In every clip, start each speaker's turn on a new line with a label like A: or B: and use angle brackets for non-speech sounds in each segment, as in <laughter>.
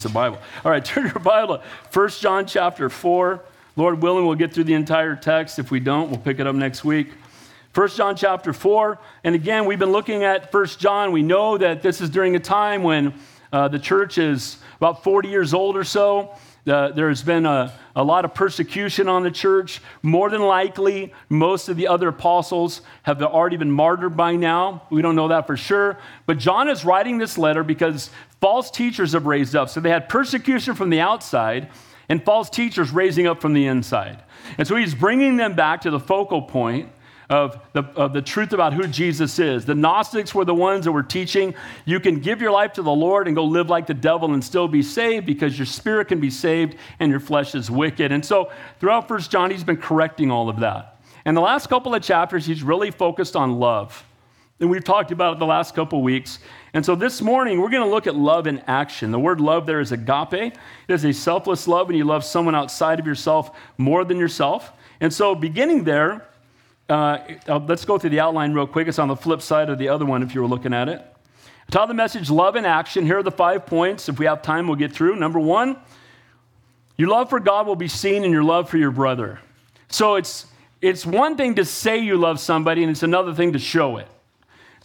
A: the Bible. All right, <laughs> turn your Bible. to 1 John chapter 4. Lord willing, we'll get through the entire text. If we don't, we'll pick it up next week. 1 John chapter 4. And again, we've been looking at 1 John. We know that this is during a time when uh, the church is about 40 years old or so. Uh, there's been a, a lot of persecution on the church. More than likely, most of the other apostles have already been martyred by now. We don't know that for sure. But John is writing this letter because false teachers have raised up. So they had persecution from the outside and false teachers raising up from the inside. And so he's bringing them back to the focal point of the, of the truth about who Jesus is. The Gnostics were the ones that were teaching you can give your life to the Lord and go live like the devil and still be saved because your spirit can be saved and your flesh is wicked. And so throughout First John, he's been correcting all of that. And the last couple of chapters, he's really focused on love. And we've talked about it the last couple of weeks. And so this morning, we're going to look at love in action. The word love there is agape. It is a selfless love, and you love someone outside of yourself more than yourself. And so, beginning there, uh, uh, let's go through the outline real quick. It's on the flip side of the other one if you were looking at it. Title the message Love in Action. Here are the five points. If we have time, we'll get through. Number one, your love for God will be seen in your love for your brother. So it's, it's one thing to say you love somebody, and it's another thing to show it.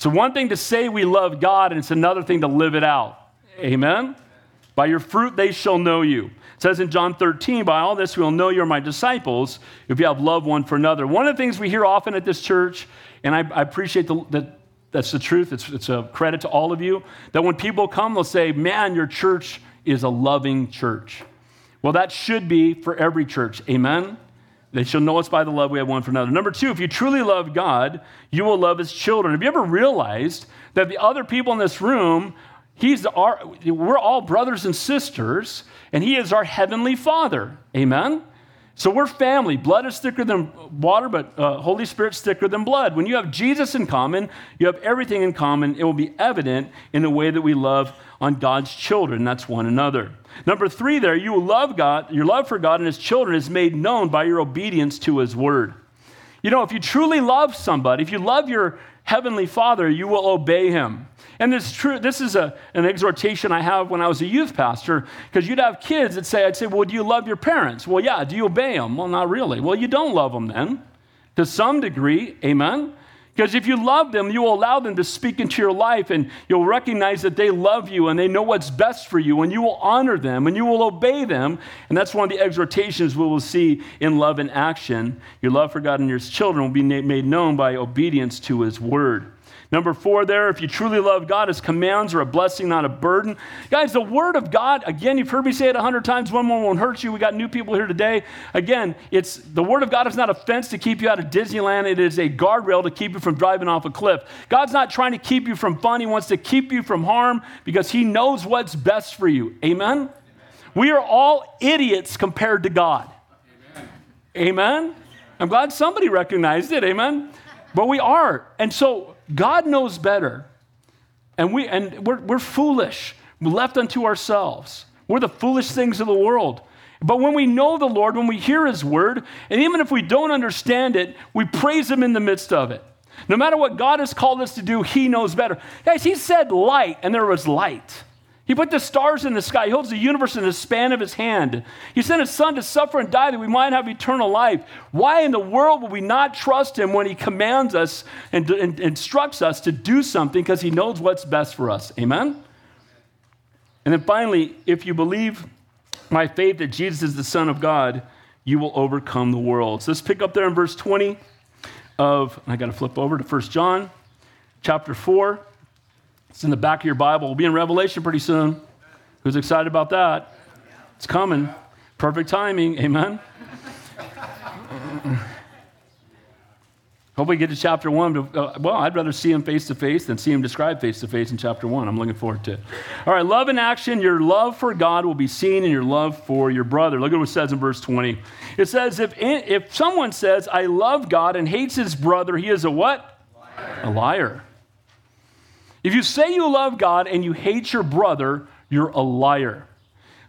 A: It's one thing to say we love God, and it's another thing to live it out. Amen? By your fruit they shall know you It says in John 13, by all this we will know you're my disciples if you have love one for another. One of the things we hear often at this church, and I, I appreciate the, that that's the truth, it's, it's a credit to all of you, that when people come, they'll say, man, your church is a loving church. Well, that should be for every church. Amen? They shall know us by the love we have one for another. Number two, if you truly love God, you will love his children. Have you ever realized that the other people in this room He's our, we're all brothers and sisters, and He is our heavenly Father. Amen? So we're family. Blood is thicker than water, but uh, Holy Spirit's thicker than blood. When you have Jesus in common, you have everything in common. It will be evident in the way that we love on God's children. That's one another. Number three, there, you love God. Your love for God and His children is made known by your obedience to His word. You know, if you truly love somebody, if you love your heavenly Father, you will obey Him. And this, true, this is a, an exhortation I have when I was a youth pastor, because you'd have kids that say, I'd say, Well, do you love your parents? Well, yeah. Do you obey them? Well, not really. Well, you don't love them then. To some degree, amen? Because if you love them, you will allow them to speak into your life and you'll recognize that they love you and they know what's best for you and you will honor them and you will obey them. And that's one of the exhortations we will see in love and action. Your love for God and your children will be made known by obedience to his word. Number four, there, if you truly love God, his commands are a blessing, not a burden. Guys, the word of God, again, you've heard me say it a hundred times, one more won't hurt you. We got new people here today. Again, it's the word of God is not a fence to keep you out of Disneyland, it is a guardrail to keep you from driving off a cliff. God's not trying to keep you from fun, He wants to keep you from harm because He knows what's best for you. Amen? Amen. We are all idiots compared to God. Amen. Amen? I'm glad somebody recognized it. Amen? But we are. And so, God knows better. And, we, and we're, we're foolish, we're left unto ourselves. We're the foolish things of the world. But when we know the Lord, when we hear His word, and even if we don't understand it, we praise Him in the midst of it. No matter what God has called us to do, He knows better. Guys, He said light, and there was light. He put the stars in the sky. He holds the universe in the span of his hand. He sent his son to suffer and die that we might have eternal life. Why in the world would we not trust him when he commands us and, and instructs us to do something because he knows what's best for us? Amen? And then finally, if you believe by faith that Jesus is the Son of God, you will overcome the world. So let's pick up there in verse 20 of, I got to flip over to 1 John chapter 4. It's in the back of your Bible. We'll be in Revelation pretty soon. Who's excited about that? It's coming. Perfect timing. Amen. Hope we get to chapter one. Uh, well, I'd rather see him face to face than see him described face to face in chapter one. I'm looking forward to it. All right, love in action. Your love for God will be seen in your love for your brother. Look at what it says in verse 20. It says, if, if someone says, I love God and hates his brother, he is a what? Liar. A liar. If you say you love God and you hate your brother, you're a liar.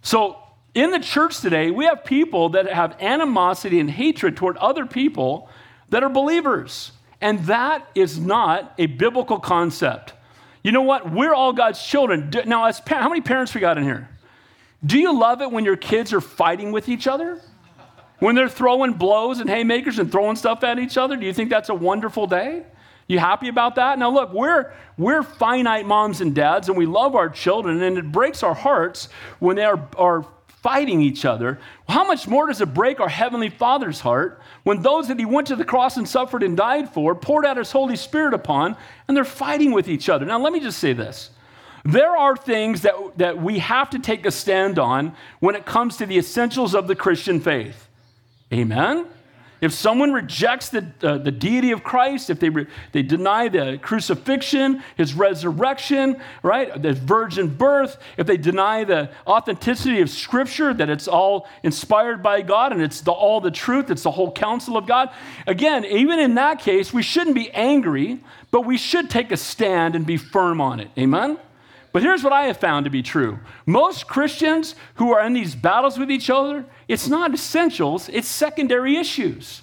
A: So, in the church today, we have people that have animosity and hatred toward other people that are believers. And that is not a biblical concept. You know what? We're all God's children. Now, as how many parents we got in here? Do you love it when your kids are fighting with each other? When they're throwing blows and haymakers and throwing stuff at each other? Do you think that's a wonderful day? You happy about that? Now, look, we're, we're finite moms and dads, and we love our children, and it breaks our hearts when they are, are fighting each other. How much more does it break our Heavenly Father's heart when those that He went to the cross and suffered and died for poured out His Holy Spirit upon, and they're fighting with each other? Now, let me just say this. There are things that, that we have to take a stand on when it comes to the essentials of the Christian faith. Amen? If someone rejects the, uh, the deity of Christ, if they, re- they deny the crucifixion, his resurrection, right, the virgin birth, if they deny the authenticity of Scripture, that it's all inspired by God and it's the, all the truth, it's the whole counsel of God, again, even in that case, we shouldn't be angry, but we should take a stand and be firm on it. Amen? But here's what I have found to be true most Christians who are in these battles with each other, it's not essentials, it's secondary issues.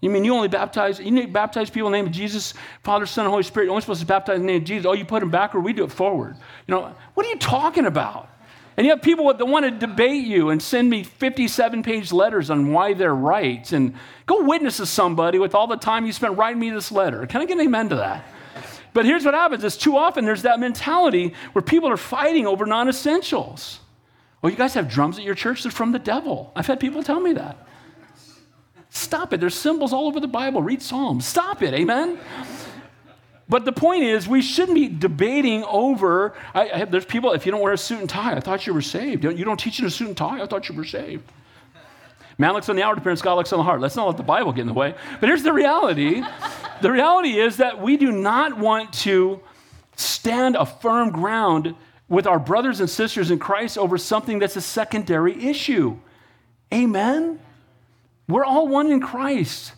A: You mean you only baptize, you baptize people in the name of Jesus, Father, Son, and Holy Spirit. You're only supposed to baptize in the name of Jesus. Oh, you put them backward, we do it forward. You know, what are you talking about? And you have people that want to debate you and send me 57 page letters on why they're right. And go witness to somebody with all the time you spent writing me this letter. Can I get an amen to that? But here's what happens is too often there's that mentality where people are fighting over non essentials. Well, you guys have drums at your church? They're from the devil. I've had people tell me that. Stop it. There's cymbals all over the Bible. Read Psalms. Stop it. Amen. But the point is, we shouldn't be debating over. I, I there's people, if you don't wear a suit and tie, I thought you were saved. You don't teach in a suit and tie, I thought you were saved. Man looks on the outward appearance, God looks on the heart. Let's not let the Bible get in the way. But here's the reality the reality is that we do not want to stand a firm ground with our brothers and sisters in Christ over something that's a secondary issue. Amen? We're all one in Christ.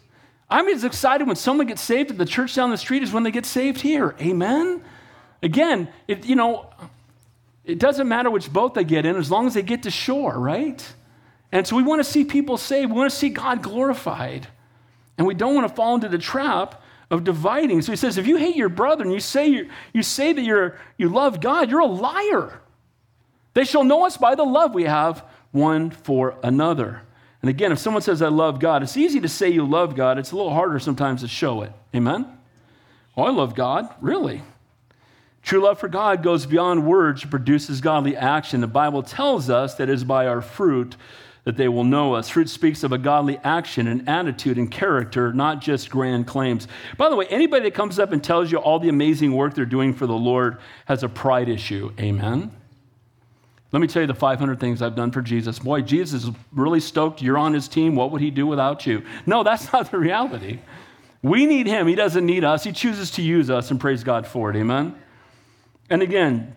A: I'm as excited when someone gets saved at the church down the street as when they get saved here. Amen? Again, it, you know, it doesn't matter which boat they get in as long as they get to shore, right? And so we want to see people saved. We want to see God glorified. And we don't want to fall into the trap of dividing. So he says, if you hate your brother and you say, you you say that you're, you love God, you're a liar. They shall know us by the love we have one for another. And again, if someone says, I love God, it's easy to say you love God. It's a little harder sometimes to show it. Amen? Oh, I love God. Really? True love for God goes beyond words, produces godly action. The Bible tells us that it is by our fruit that they will know us. Fruit speaks of a godly action and attitude and character, not just grand claims. By the way, anybody that comes up and tells you all the amazing work they're doing for the Lord has a pride issue. Amen? Let me tell you the 500 things I've done for Jesus. Boy, Jesus is really stoked you're on his team. What would he do without you? No, that's <laughs> not the reality. We need him. He doesn't need us. He chooses to use us, and praise God for it. Amen? And again,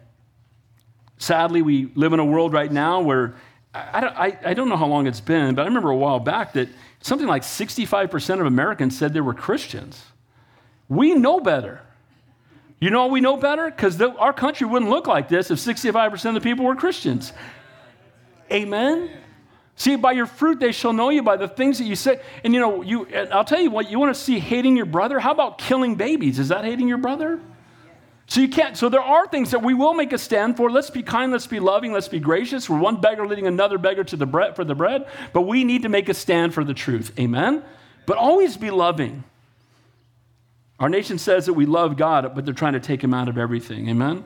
A: sadly, we live in a world right now where I don't, I, I don't know how long it's been, but I remember a while back that something like 65% of Americans said they were Christians. We know better. You know we know better? Because our country wouldn't look like this if 65% of the people were Christians. Amen? See, by your fruit they shall know you, by the things that you say. And you know, you, I'll tell you what, you want to see hating your brother? How about killing babies? Is that hating your brother? So you can't, so there are things that we will make a stand for. Let's be kind, let's be loving, let's be gracious. We're one beggar leading another beggar to the bread for the bread, but we need to make a stand for the truth. Amen? But always be loving. Our nation says that we love God, but they're trying to take him out of everything. Amen?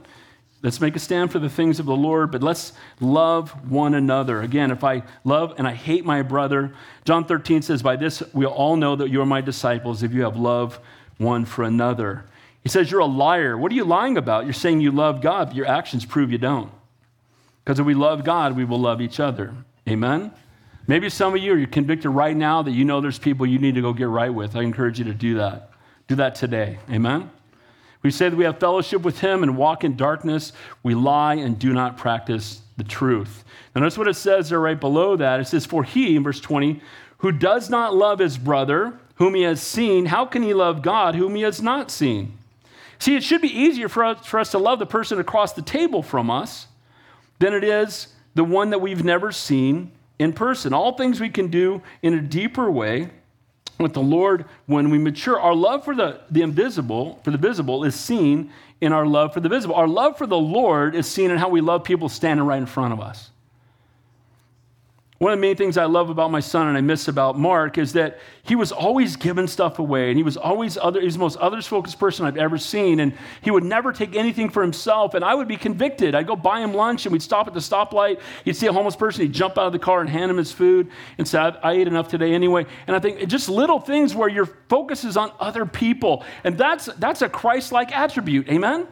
A: Let's make a stand for the things of the Lord, but let's love one another. Again, if I love and I hate my brother, John 13 says, By this we'll all know that you are my disciples if you have love one for another. He says, You're a liar. What are you lying about? You're saying you love God, but your actions prove you don't. Because if we love God, we will love each other. Amen? Maybe some of you are convicted right now that you know there's people you need to go get right with. I encourage you to do that. Do that today. Amen? We say that we have fellowship with Him and walk in darkness. We lie and do not practice the truth. Now, notice what it says there right below that. It says, For he, in verse 20, who does not love his brother, whom he has seen, how can he love God, whom he has not seen? See, it should be easier for us, for us to love the person across the table from us than it is the one that we've never seen in person. All things we can do in a deeper way with the Lord when we mature. Our love for the, the invisible, for the visible, is seen in our love for the visible. Our love for the Lord is seen in how we love people standing right in front of us. One of the main things I love about my son and I miss about Mark is that he was always giving stuff away and he was always other, he's the most others focused person I've ever seen. And he would never take anything for himself. And I would be convicted. I'd go buy him lunch and we'd stop at the stoplight. He'd see a homeless person. He'd jump out of the car and hand him his food and say, I, I ate enough today anyway. And I think just little things where your focus is on other people. And that's, that's a Christ like attribute. Amen?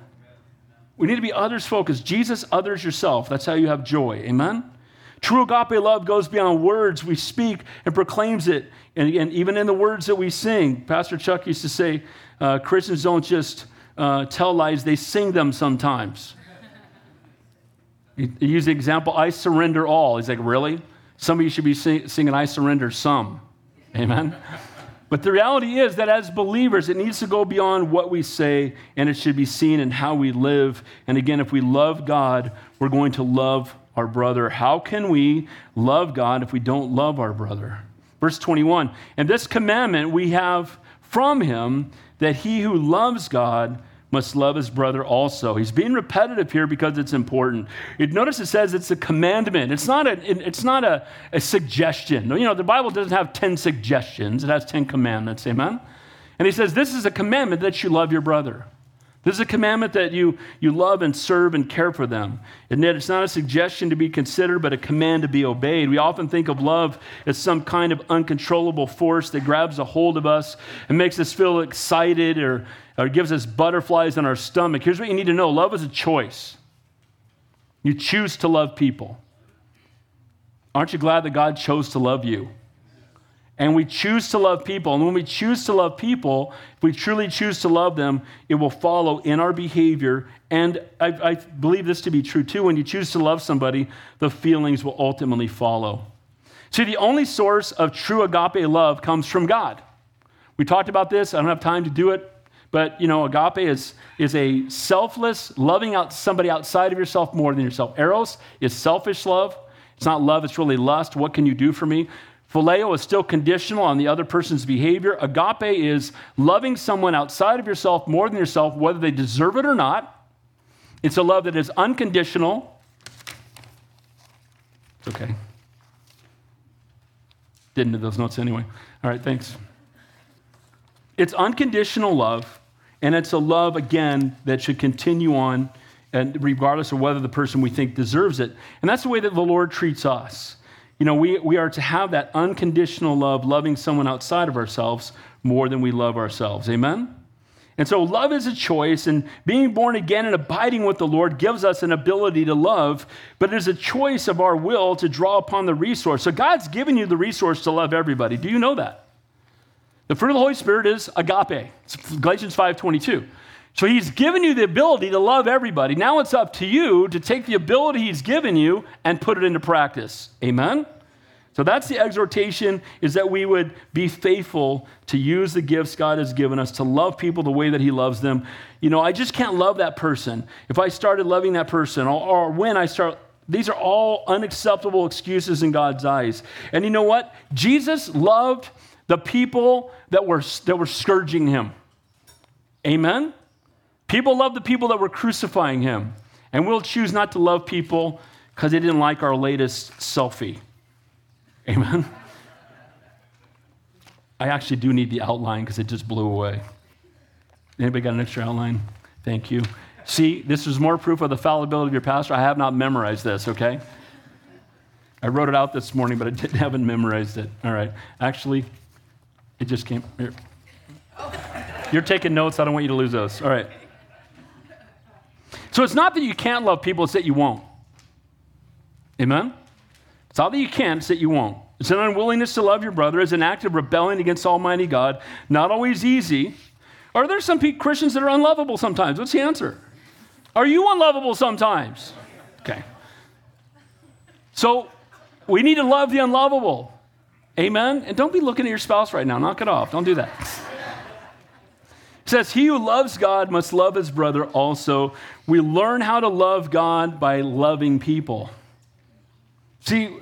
A: We need to be others focused. Jesus, others, yourself. That's how you have joy. Amen? True agape love goes beyond words we speak and proclaims it. And, and even in the words that we sing, Pastor Chuck used to say, uh, Christians don't just uh, tell lies, they sing them sometimes. he, he used the example, I surrender all. He's like, really? Some of you should be sing, singing, I surrender some. Amen? But the reality is that as believers, it needs to go beyond what we say and it should be seen in how we live. And again, if we love God, we're going to love our brother. How can we love God if we don't love our brother? Verse 21 And this commandment we have from him that he who loves God must love his brother also. He's being repetitive here because it's important. Notice it says it's a commandment. It's not a, it's not a, a suggestion. You know, the Bible doesn't have 10 suggestions, it has 10 commandments. Amen? And he says, This is a commandment that you love your brother. This is a commandment that you, you love and serve and care for them. And yet, it's not a suggestion to be considered, but a command to be obeyed. We often think of love as some kind of uncontrollable force that grabs a hold of us and makes us feel excited or, or gives us butterflies in our stomach. Here's what you need to know love is a choice. You choose to love people. Aren't you glad that God chose to love you? And we choose to love people. And when we choose to love people, if we truly choose to love them, it will follow in our behavior. And I, I, believe this to be true too. When you choose to love somebody, the feelings will ultimately follow. See, the only source of true agape love comes from God. We talked about this. I don't have time to do it. But, you know, agape is, is a selfless, loving out somebody outside of yourself more than yourself. Eros is selfish love. It's not love, it's really lust. What can you do for me? Phileo is still conditional on the other person's behavior. Agape is loving someone outside of yourself more than yourself, whether they deserve it or not. It's a love that is unconditional. It's okay. Didn't do those notes anyway. All right, thanks. It's unconditional love, and it's a love, again, that should continue on, and regardless of whether the person we think deserves it. And that's the way that the Lord treats us. You know, we, we are to have that unconditional love, loving someone outside of ourselves more than we love ourselves. Amen? And so, love is a choice, and being born again and abiding with the Lord gives us an ability to love, but it is a choice of our will to draw upon the resource. So, God's given you the resource to love everybody. Do you know that? The fruit of the Holy Spirit is agape. It's Galatians 5:22. So he's given you the ability to love everybody. Now it's up to you to take the ability he's given you and put it into practice. Amen? So that's the exhortation is that we would be faithful to use the gifts God has given us to love people the way that he loves them. You know, I just can't love that person. If I started loving that person or, or when I start these are all unacceptable excuses in God's eyes. And you know what? Jesus loved the people that were that were scourging him. Amen. People love the people that were crucifying him. And we'll choose not to love people because they didn't like our latest selfie. Amen? I actually do need the outline because it just blew away. Anybody got an extra outline? Thank you. See, this is more proof of the fallibility of your pastor. I have not memorized this, okay? I wrote it out this morning, but I didn't, haven't memorized it. All right. Actually, it just came here. You're taking notes. I don't want you to lose those. All right. So it's not that you can't love people, it's that you won't. Amen? It's not that you can't, it's that you won't. It's an unwillingness to love your brother it's an act of rebelling against Almighty God. Not always easy. Are there some Christians that are unlovable sometimes? What's the answer? Are you unlovable sometimes? Okay. So we need to love the unlovable. Amen? And don't be looking at your spouse right now. Knock it off. Don't do that. Says, He who loves God must love his brother also. We learn how to love God by loving people. See,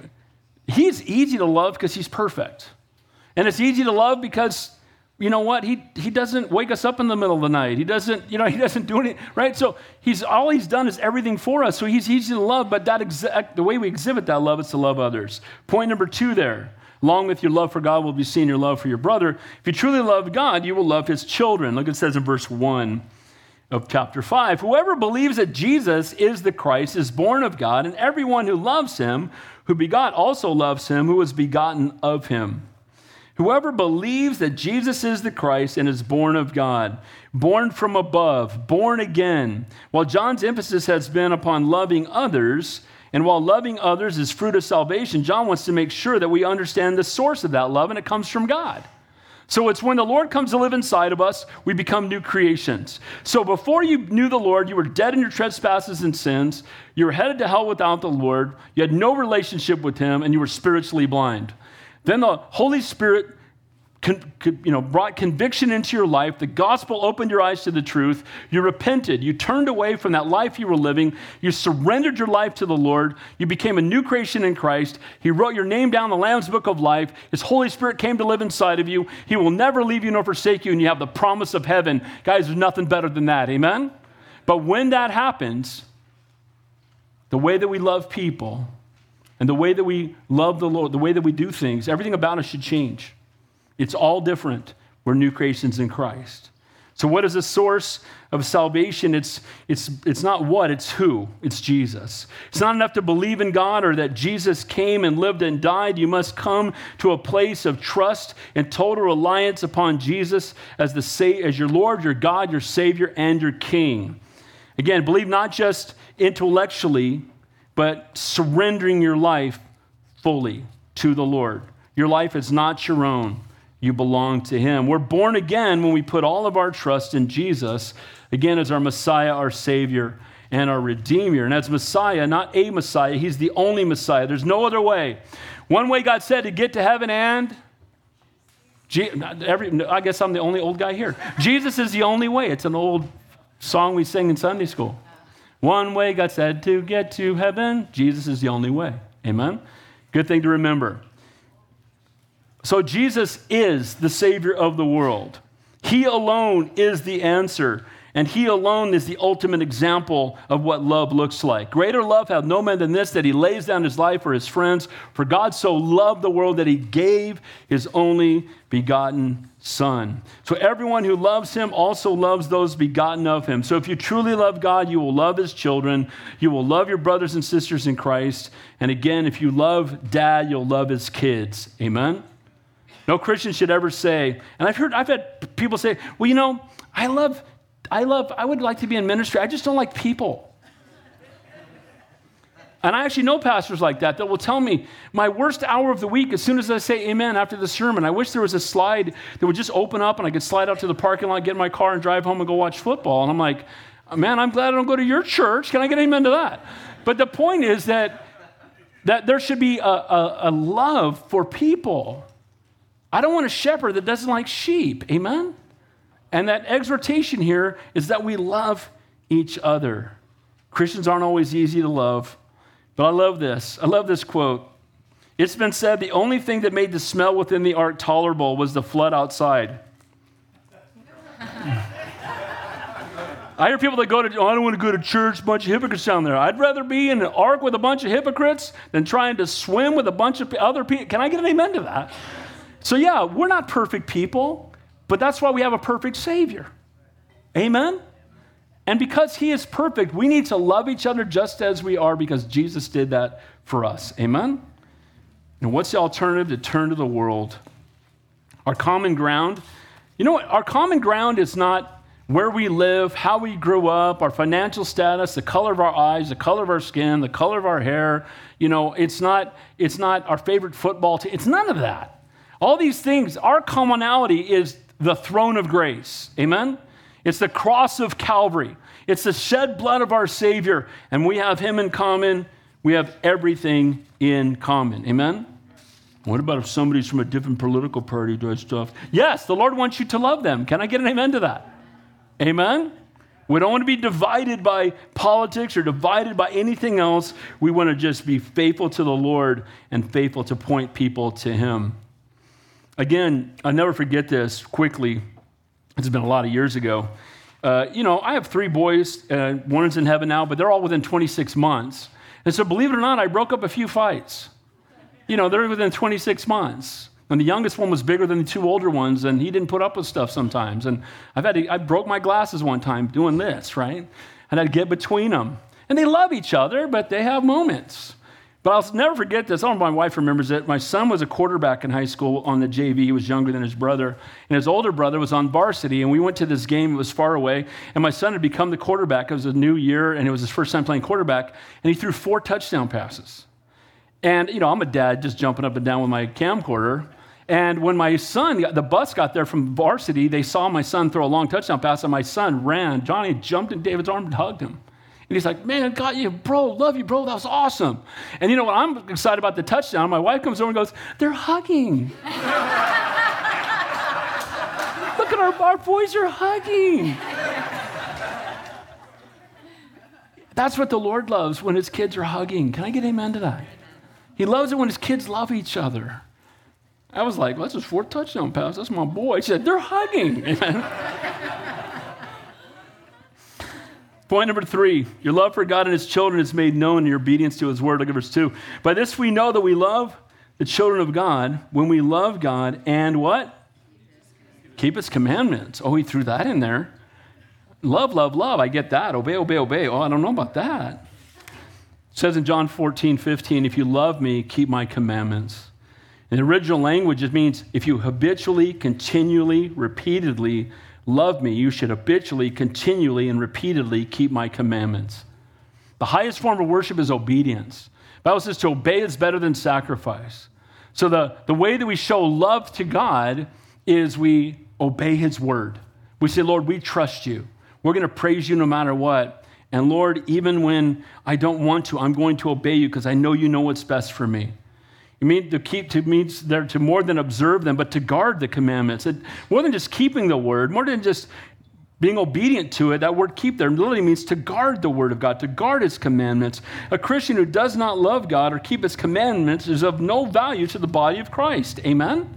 A: he's easy to love because he's perfect. And it's easy to love because you know what? He, he doesn't wake us up in the middle of the night. He doesn't, you know, <laughs> he doesn't do anything, right? So he's all he's done is everything for us. So he's easy to love, but that exact, the way we exhibit that love is to love others. Point number two there. Along with your love for God will be seen your love for your brother. If you truly love God, you will love his children. Look, it says in verse 1 of chapter 5 Whoever believes that Jesus is the Christ is born of God, and everyone who loves him, who begot, also loves him who was begotten of him. Whoever believes that Jesus is the Christ and is born of God, born from above, born again, while John's emphasis has been upon loving others, and while loving others is fruit of salvation, John wants to make sure that we understand the source of that love, and it comes from God. So it's when the Lord comes to live inside of us, we become new creations. So before you knew the Lord, you were dead in your trespasses and sins. You were headed to hell without the Lord. You had no relationship with Him, and you were spiritually blind. Then the Holy Spirit con, you know, brought conviction into your life. The gospel opened your eyes to the truth. You repented. You turned away from that life you were living. You surrendered your life to the Lord. You became a new creation in Christ. He wrote your name down in the Lamb's book of life. His Holy Spirit came to live inside of you. He will never leave you nor forsake you, and you have the promise of heaven. Guys, there's nothing better than that. Amen? But when that happens, the way that we love people, and the way that we love the Lord, the way that we do things, everything about us should change. It's all different. We're new creations in Christ. So, what is the source of salvation? It's, it's, it's not what, it's who. It's Jesus. It's not enough to believe in God or that Jesus came and lived and died. You must come to a place of trust and total reliance upon Jesus as, the, as your Lord, your God, your Savior, and your King. Again, believe not just intellectually, but surrendering your life fully to the Lord. Your life is not your own you belong to Him. We're born again when we put all of our trust in Jesus, again, as our Messiah, our Savior, and our Redeemer. And as Messiah, not a Messiah, He's the only Messiah. There's no other way. One way God said to get to heaven and Every, I guess I'm the only old guy here. Jesus is the only way. It's an old song we sing in Sunday school. One way God said to get to heaven, Jesus is the only way. Amen? Good thing to remember. So Jesus is the Savior of the world. He alone is the answer, and He alone is the ultimate example of what love looks like. Greater love hath no man than this, that He lays down His life for His friends. For God so loved the world that He gave His only begotten Son. So everyone who loves Him also loves those begotten of Him. So if you truly love God, you will love His children. You will love your brothers and sisters in Christ. And again, if you love dad, you'll love his kids. Amen? No Christian should ever say, and I've heard, I've had people say, well, you know, I love, I love, I would like to be in ministry. I just don't like people. And I actually know pastors like that that will tell me my worst hour of the week, as soon as I say amen after the sermon, I wish there was a slide that would just open up and I could slide out to the parking lot, get in my car, and drive home and go watch football. And I'm like, man, I'm glad I don't go to your church. Can I get amen to that? But the point is that, that there should be a, a, a love for people. I don't want a shepherd that doesn't like sheep. Amen? And that exhortation here is that we love each other. Christians aren't always easy to love, but I love this. I love this quote. It's been said the only thing that made the smell within the ark tolerable was the flood outside. I hear people that go to, oh, I don't want to go to church, bunch of hypocrites down there. I'd rather be in an ark with a bunch of hypocrites than trying to swim with a bunch of other people. Can I get an amen to that? So, yeah, we're not perfect people, but that's why we have a perfect Savior. Amen? And because He is perfect, we need to love each other just as we are because Jesus did that for us. Amen? And what's the alternative to turn to the world? Our common ground. You know what? Our common ground is not where we live, how we grew up, our financial status, the color of our eyes, the color of our skin, the color of our hair. You know, it's not, it's not our favorite football team. It's none of that. All these things, our commonality is the throne of grace. Amen? It's the cross of Calvary. It's the shed blood of our Savior, and we have Him in common. We have everything in common. Amen? What about if somebody's from a different political party does stuff? Yes, the Lord wants you to love them. Can I get an amen to that? Amen? We don't want to be divided by politics or divided by anything else. We want to just be faithful to the Lord and faithful to point people to Him. again, I'll never forget this quickly. It's been a lot of years ago. Uh, you know, I have three boys. Uh, one's in heaven now, but they're all within 26 months. And so, believe it or not, I broke up a few fights. You know, they're within 26 months. And the youngest one was bigger than the two older ones, and he didn't put up with stuff sometimes. And I've had to, I broke my glasses one time doing this, right? And I'd get between them. And they love each other, but they have moments. But I'll never forget this. I don't know if my wife remembers it. My son was a quarterback in high school on the JV. He was younger than his brother. And his older brother was on varsity. And we went to this game. It was far away. And my son had become the quarterback. It was a new year, and it was his first time playing quarterback. And he threw four touchdown passes. And, you know, I'm a dad just jumping up and down with my camcorder. And when my son, the bus got there from varsity, they saw my son throw a long touchdown pass, and my son ran. Johnny jumped in David's arm and hugged him. And he's like, man, got you, bro, love you, bro, that was awesome. And you know what? I'm excited about the touchdown. My wife comes over and goes, they're hugging. <laughs> Look at our, our boys are hugging. That's what the Lord loves when his kids are hugging. Can I get amen to that? He loves it when his kids love each other. I was like, well, that's just fourth touchdown passes. That's my boy. He said, they're hugging. <laughs> Amen. Point number three your love for God and his children is made known in your obedience to his word. Look at verse two. By this we know that we love the children of God when we love God and what? Keep his commandments. Oh, he threw that in there. Love, love, love. I get that. Obey, obey, obey. Oh, I don't know about that. It says in John 14, 15, if you love me, keep my commandments. In the original language, it means if you habitually, continually, repeatedly love me, you should habitually, continually, and repeatedly keep my commandments. The highest form of worship is obedience. The Bible says to obey is better than sacrifice. So the, the way that we show love to God is we obey his word. We say, Lord, we trust you. We're going to praise you no matter what. And Lord, even when I don't want to, I'm going to obey you because I know you know what's best for me. You mean to keep to means there to more than observe them, but to guard the commandments. It, more than just keeping the word, more than just being obedient to it. That word keep there literally means to guard the word of God, to guard his commandments. A Christian who does not love God or keep his commandments is of no value to the body of Christ. Amen?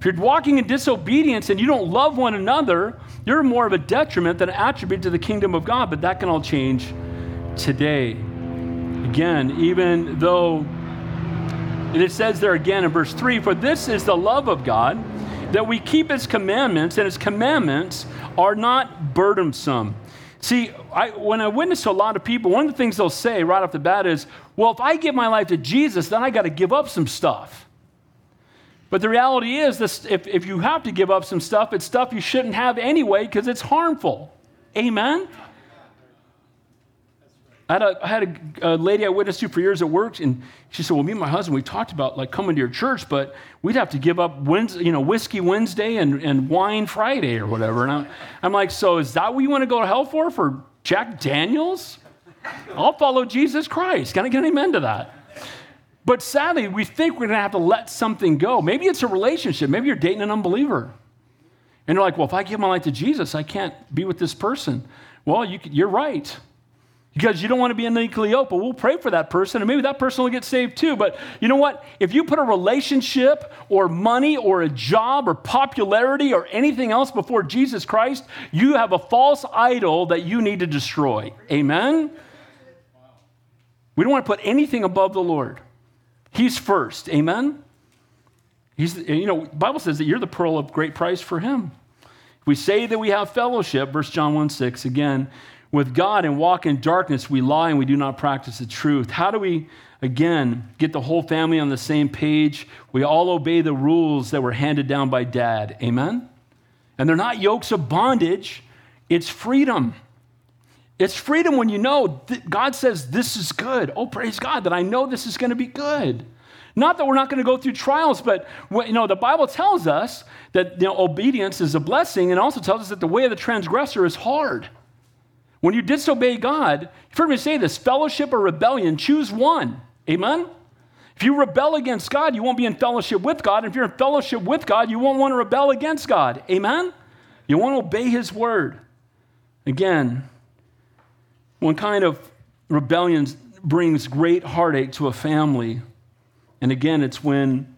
A: If you're walking in disobedience and you don't love one another, you're more of a detriment than an attribute to the kingdom of God, but that can all change today. Again, even though and it says there again in verse 3 For this is the love of God, that we keep his commandments, and his commandments are not burdensome. See, I, when I witness to a lot of people, one of the things they'll say right off the bat is, Well, if I give my life to Jesus, then I got to give up some stuff. But the reality is, this, if, if you have to give up some stuff, it's stuff you shouldn't have anyway because it's harmful. Amen? I had, a, I had a, a, lady I witnessed to for years at work, and she said, "Well, me and my husband, we talked about like coming to your church, but we'd have to give up Wednesday, you know, whiskey Wednesday and, and wine Friday or whatever." And I'm, I'm like, "So is that what you want to go to hell for? For Jack Daniels? I'll follow Jesus Christ. Can I get an amen to that?" But sadly, we think we're going to have to let something go. Maybe it's a relationship. Maybe you're dating an unbeliever, and you're like, "Well, if I give my life to Jesus, I can't be with this person." Well, you, you're right because you don't want to be in yoked. But we'll pray for that person, and maybe that person will get saved too. But you know what? If you put a relationship or money or a job or popularity or anything else before Jesus Christ, you have a false idol that you need to destroy. Amen? We don't want to put anything above the Lord. He's first. Amen? He's, you know, Bible says that you're the pearl of great price for him. If we say that we have fellowship, verse John 1 6, again, with God and walk in darkness, we lie and we do not practice the truth. How do we, again, get the whole family on the same page? We all obey the rules that were handed down by dad. Amen? And they're not yokes of bondage, it's freedom. It's freedom when you know God says this is good. Oh, praise God that I know this is going to be good. Not that we're not going to go through trials, but you know the Bible tells us that you know, obedience is a blessing, and also tells us that the way of the transgressor is hard. When you disobey God, you've heard me say this fellowship or rebellion, choose one. Amen? If you rebel against God, you won't be in fellowship with God. If you're in fellowship with God, you won't want to rebel against God. Amen? You want to obey His word. Again, one kind of rebellion brings great heartache to a family. And again, it's when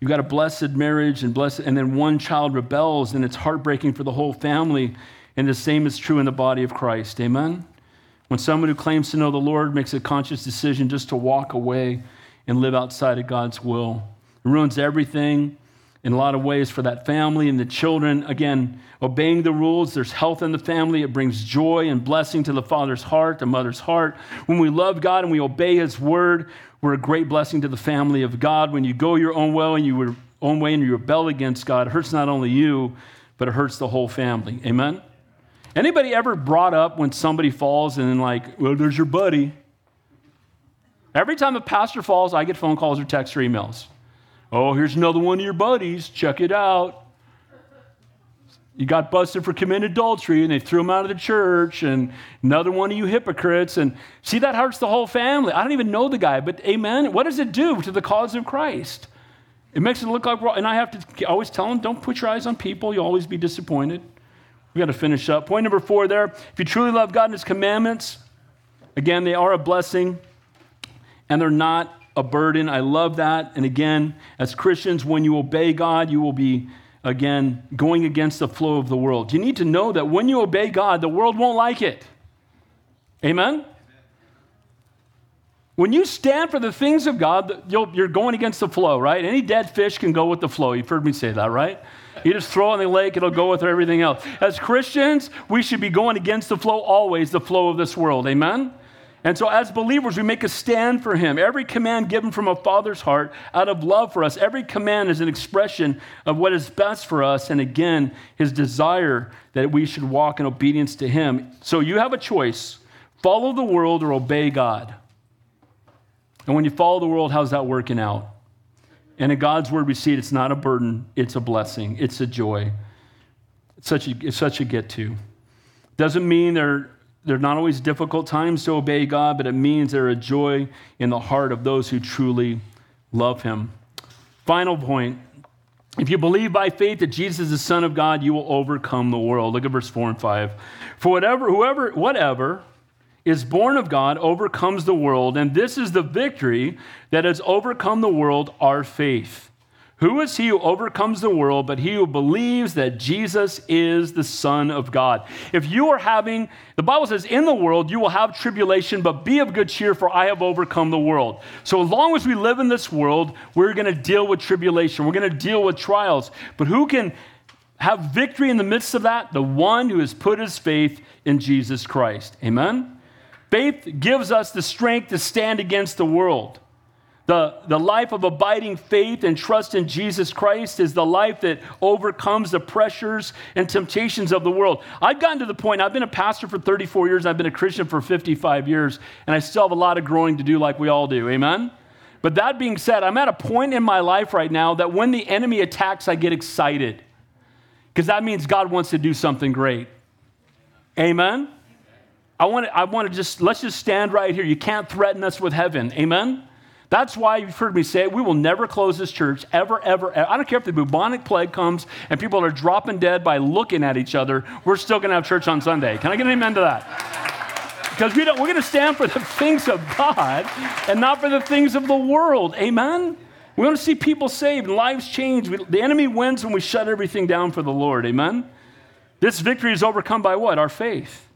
A: you've got a blessed marriage and blessed, and then one child rebels, and it's heartbreaking for the whole family. And the same is true in the body of Christ. Amen? When someone who claims to know the Lord makes a conscious decision just to walk away and live outside of God's will, it ruins everything in a lot of ways for that family and the children. Again, obeying the rules, there's health in the family. It brings joy and blessing to the father's heart, the mother's heart. When we love God and we obey His word, we're a great blessing to the family of God. When you go your own way and you own way and you rebel against God, it hurts not only you, but it hurts the whole family. Amen. Anybody ever brought up when somebody falls and then like, well, there's your buddy. Every time a pastor falls, I get phone calls or texts or emails. Oh, here's another one of your buddies. Check it out. You got busted for committing adultery and they threw him out of the church, and another one of you hypocrites. And see, that hurts the whole family. I don't even know the guy, but amen. What does it do to the cause of Christ? It makes it look like, and I have to always tell them, don't put your eyes on people. You'll always be disappointed. We got to finish up. Point number four there. If you truly love God and His commandments, again, they are a blessing and they're not a burden. I love that. And again, as Christians, when you obey God, you will be, again, going against the flow of the world. You need to know that when you obey God, the world won't like it. Amen? When you stand for the things of God, you're going against the flow, right? Any dead fish can go with the flow. You've heard me say that, right? You just throw it in the lake, it'll go with everything else. As Christians, we should be going against the flow always, the flow of this world. Amen? And so, as believers, we make a stand for Him. Every command given from a Father's heart out of love for us, every command is an expression of what is best for us, and again, His desire that we should walk in obedience to Him. So, you have a choice follow the world or obey God. And when you follow the world, how's that working out? And in God's word, we see it, it's not a burden, it's a blessing, it's a joy. It's such a, it's such a get to. Doesn't mean they're they're not always difficult times to obey God, but it means they're a joy in the heart of those who truly love Him. Final point if you believe by faith that Jesus is the Son of God, you will overcome the world. Look at verse 4 and 5. For whatever, whoever, whatever is born of God overcomes the world, and this is the victory that has overcome the world, our faith. Who is he who overcomes the world but he who believes that Jesus is the Son of God? If you are having, the Bible says, in the world you will have tribulation, but be of good cheer, for I have overcome the world. So as long as we live in this world, we're going to deal with tribulation, we're going to deal with trials. But who can have victory in the midst of that? The one who has put his faith in Jesus Christ. Amen? Faith gives us the strength to stand against the world. The, the life of abiding faith and trust in Jesus Christ is the life that overcomes the pressures and temptations of the world. I've gotten to the point, I've been a pastor for 34 years, I've been a Christian for 55 years, and I still have a lot of growing to do like we all do. Amen? But that being said, I'm at a point in my life right now that when the enemy attacks, I get excited because that means God wants to do something great. Amen? I want to, I want to just, let's just stand right here. You can't threaten us with heaven. Amen? That's why you've heard me say we will never close this church ever, ever, ever. I don't care if the bubonic plague comes and people are dropping dead by looking at each other. We're still going to have church on Sunday. Can I get an amen to that? Because we don't, we're going to stand for the <laughs> things of God and not for the things of the world. Amen? We want to see people saved and lives changed. We, the enemy wins when we shut everything down for the Lord. Amen? This victory is overcome by what? Our faith.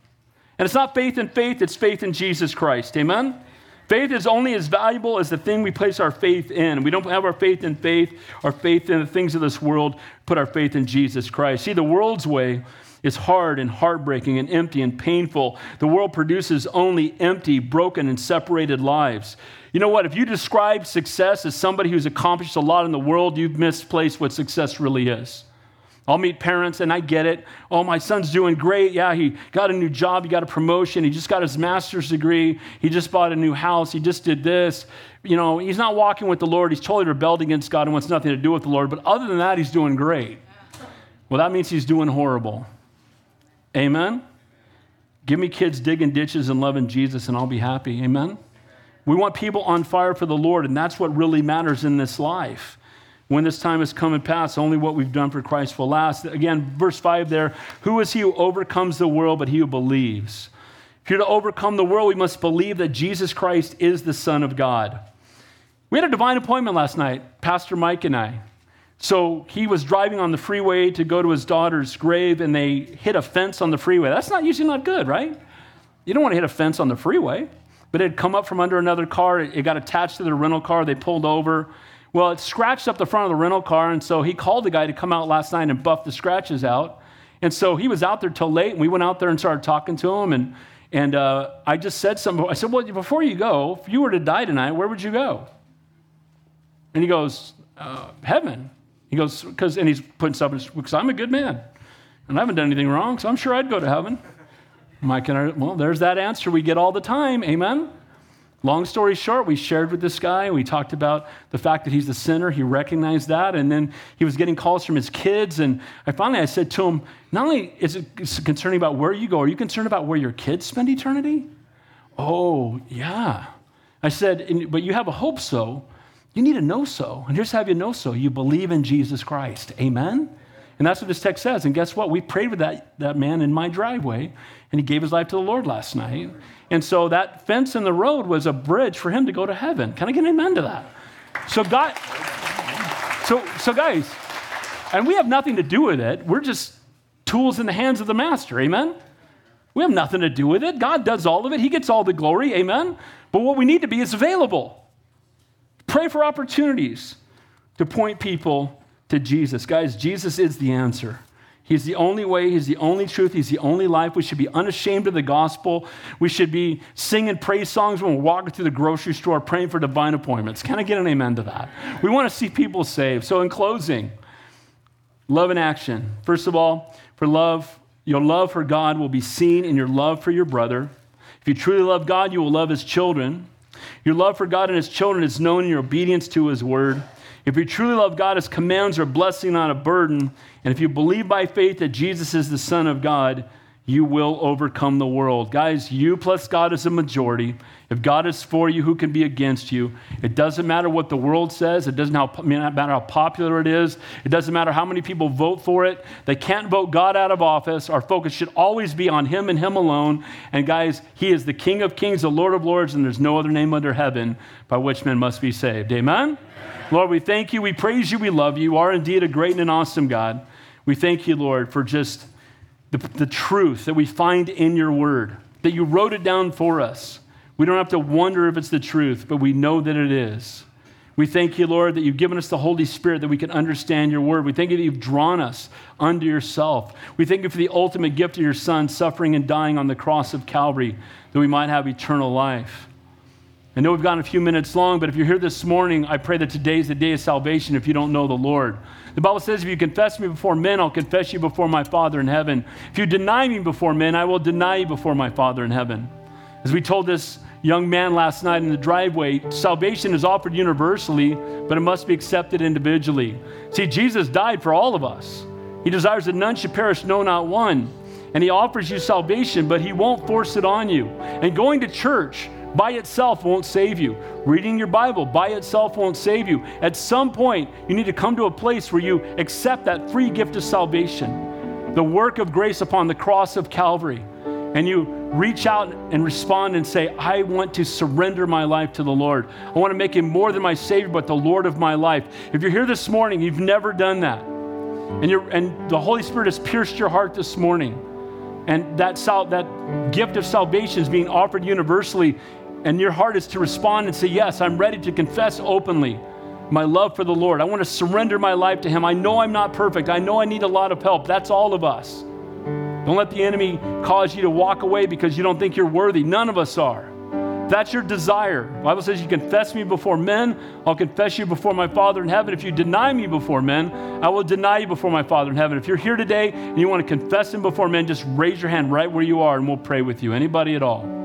A: And it's not faith in faith, it's faith in Jesus Christ. Amen? Faith is only as valuable as the thing we place our faith in. We don't have our faith in faith, our faith in the things of this world, put our faith in Jesus Christ. See, the world's way is hard and heartbreaking and empty and painful. The world produces only empty, broken, and separated lives. You know what? If you describe success as somebody who's accomplished a lot in the world, you've misplaced what success really is. I'll meet parents and I get it. Oh, my son's doing great. Yeah, he got a new job, he got a promotion, he just got his master's degree, he just bought a new house, he just did this. You know, he's not walking with the Lord. He's totally rebelled against God and wants nothing to do with the Lord. But other than that, he's doing great. Well, that means he's doing horrible. Amen? Give me kids digging ditches and loving Jesus, and I'll be happy. Amen? We want people on fire for the Lord, and that's what really matters in this life. When this time has come and passed, only what we've done for Christ will last. Again, verse 5 there Who is he who overcomes the world but he who believes? If you're to overcome the world, we must believe that Jesus Christ is the Son of God. We had a divine appointment last night, Pastor Mike and I. So he was driving on the freeway to go to his daughter's grave and they hit a fence on the freeway. That's not usually not good, right? You don't want to hit a fence on the freeway. But it had come up from under another car. It got attached to the rental car. They pulled over. Well, it scratched up the front of the rental car. And so he called the guy to come out last night and buff the scratches out. And so he was out there till late. And we went out there and started talking to him. And, and uh, I just said something. I said, Well, before you go, if you were to die tonight, where would you go? And he goes, uh, Heaven. He goes, because, and he's putting stuff in because I'm a good man and I haven't done anything wrong, so I'm sure I'd go to heaven. Mike and I, well, there's that answer we get all the time. Amen. Long story short, we shared with this guy. We talked about the fact that he's a sinner. He recognized that. And then he was getting calls from his kids. And I finally I said to him, not only is it concerning about where you go, are you concerned about where your kids spend eternity? Oh, yeah. I said, but you have a hope so. You need to know so. And here's how you know so you believe in Jesus Christ. Amen? And that's what this text says. And guess what? We prayed with that, that man in my driveway, and he gave his life to the Lord last night. And so that fence in the road was a bridge for him to go to heaven. Can I get an amen to that? So God, so so guys, and we have nothing to do with it. We're just tools in the hands of the master. Amen. We have nothing to do with it. God does all of it. He gets all the glory. Amen. But what we need to be is available. Pray for opportunities to point people to Jesus. Guys, Jesus is the answer. He's the only way, He's the only truth, He's the only life. We should be unashamed of the gospel. We should be singing praise songs when we're walking through the grocery store praying for divine appointments. Can I get an amen to that? We want to see people saved. So, in closing, love in action. First of all, for love, your love for God will be seen in your love for your brother. If you truly love God, you will love His children. Your love for God and His children is known in your obedience to His word. If you truly love God, His commands are a blessing, not a burden. And if you believe by faith that Jesus is the Son of God, you will overcome the world. Guys, you plus God is a majority. If God is for you, who can be against you? It doesn't matter what the world says. It doesn't matter how popular it is. It doesn't matter how many people vote for it. They can't vote God out of office. Our focus should always be on Him and Him alone. And guys, He is the King of kings, the Lord of lords, and there's no other name under heaven by which men must be saved. Amen? Lord, we thank you. We praise you. We love you. You are indeed a great and an awesome God. We thank you, Lord, for just the, the truth that we find in your word, that you wrote it down for us. We don't have to wonder if it's the truth, but we know that it is. We thank you, Lord, that you've given us the Holy Spirit that we can understand your word. We thank you that you've drawn us unto yourself. We thank you for the ultimate gift of your Son suffering and dying on the cross of Calvary that we might have eternal life. I know we've gone a few minutes long, but if you're here this morning, I pray that today is the day of salvation if you don't know the Lord. The Bible says, if you confess me before men, I'll confess you before my Father in heaven. If you deny me before men, I will deny you before my Father in heaven. As we told this young man last night in the driveway, salvation is offered universally, but it must be accepted individually. See, Jesus died for all of us. He desires that none should perish, no, not one. And He offers you salvation, but He won't force it on you. And going to church, by itself won't save you. Reading your Bible by itself won't save you. At some point, you need to come to a place where you accept that free gift of salvation, the work of grace upon the cross of Calvary, and you reach out and respond and say, I want to surrender my life to the Lord. I want to make him more than my Savior, but the Lord of my life. If you're here this morning, you've never done that, and, you're, and the Holy Spirit has pierced your heart this morning, and that, sal- that gift of salvation is being offered universally and your heart is to respond and say, Yes, I'm ready to confess openly my love for the Lord. I want to surrender my life to Him. I know I'm not perfect. I know I need a lot of help. That's all of us. Don't let the enemy cause you to walk away because you don't think you're worthy. None of us are. That's your desire. The Bible says, You confess me before men, I'll confess you before my Father in heaven. If you deny me before men, I will deny you before my Father in heaven. If you're here today and you want to confess Him before men, just raise your hand right where you are and we'll pray with you. Anybody at all?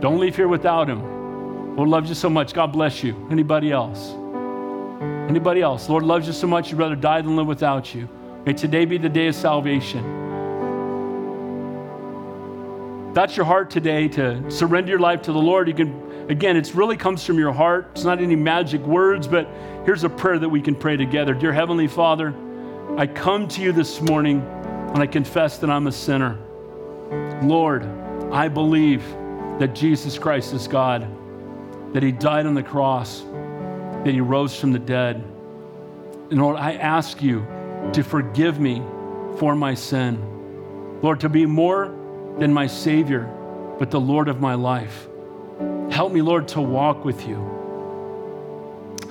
A: Don't leave here without him. Lord loves you so much. God bless you. Anybody else? Anybody else? Lord loves you so much, you'd rather die than live without you. May today be the day of salvation. That's your heart today to surrender your life to the Lord. You can, again, it really comes from your heart. It's not any magic words, but here's a prayer that we can pray together. Dear Heavenly Father, I come to you this morning and I confess that I'm a sinner. Lord, I believe that Jesus Christ is God, that He died on the cross, that He rose from the dead. And Lord, I ask you to forgive me for my sin. Lord, to be more than my Savior, but the Lord of my life. Help me, Lord, to walk with you.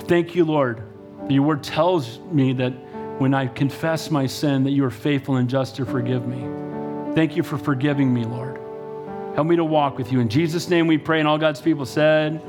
A: Thank you, Lord. Your word tells me that when I confess my sin, that you are faithful and just to forgive me. Thank you for forgiving me, Lord. Help me to walk with you. In Jesus' name we pray, and all God's people said,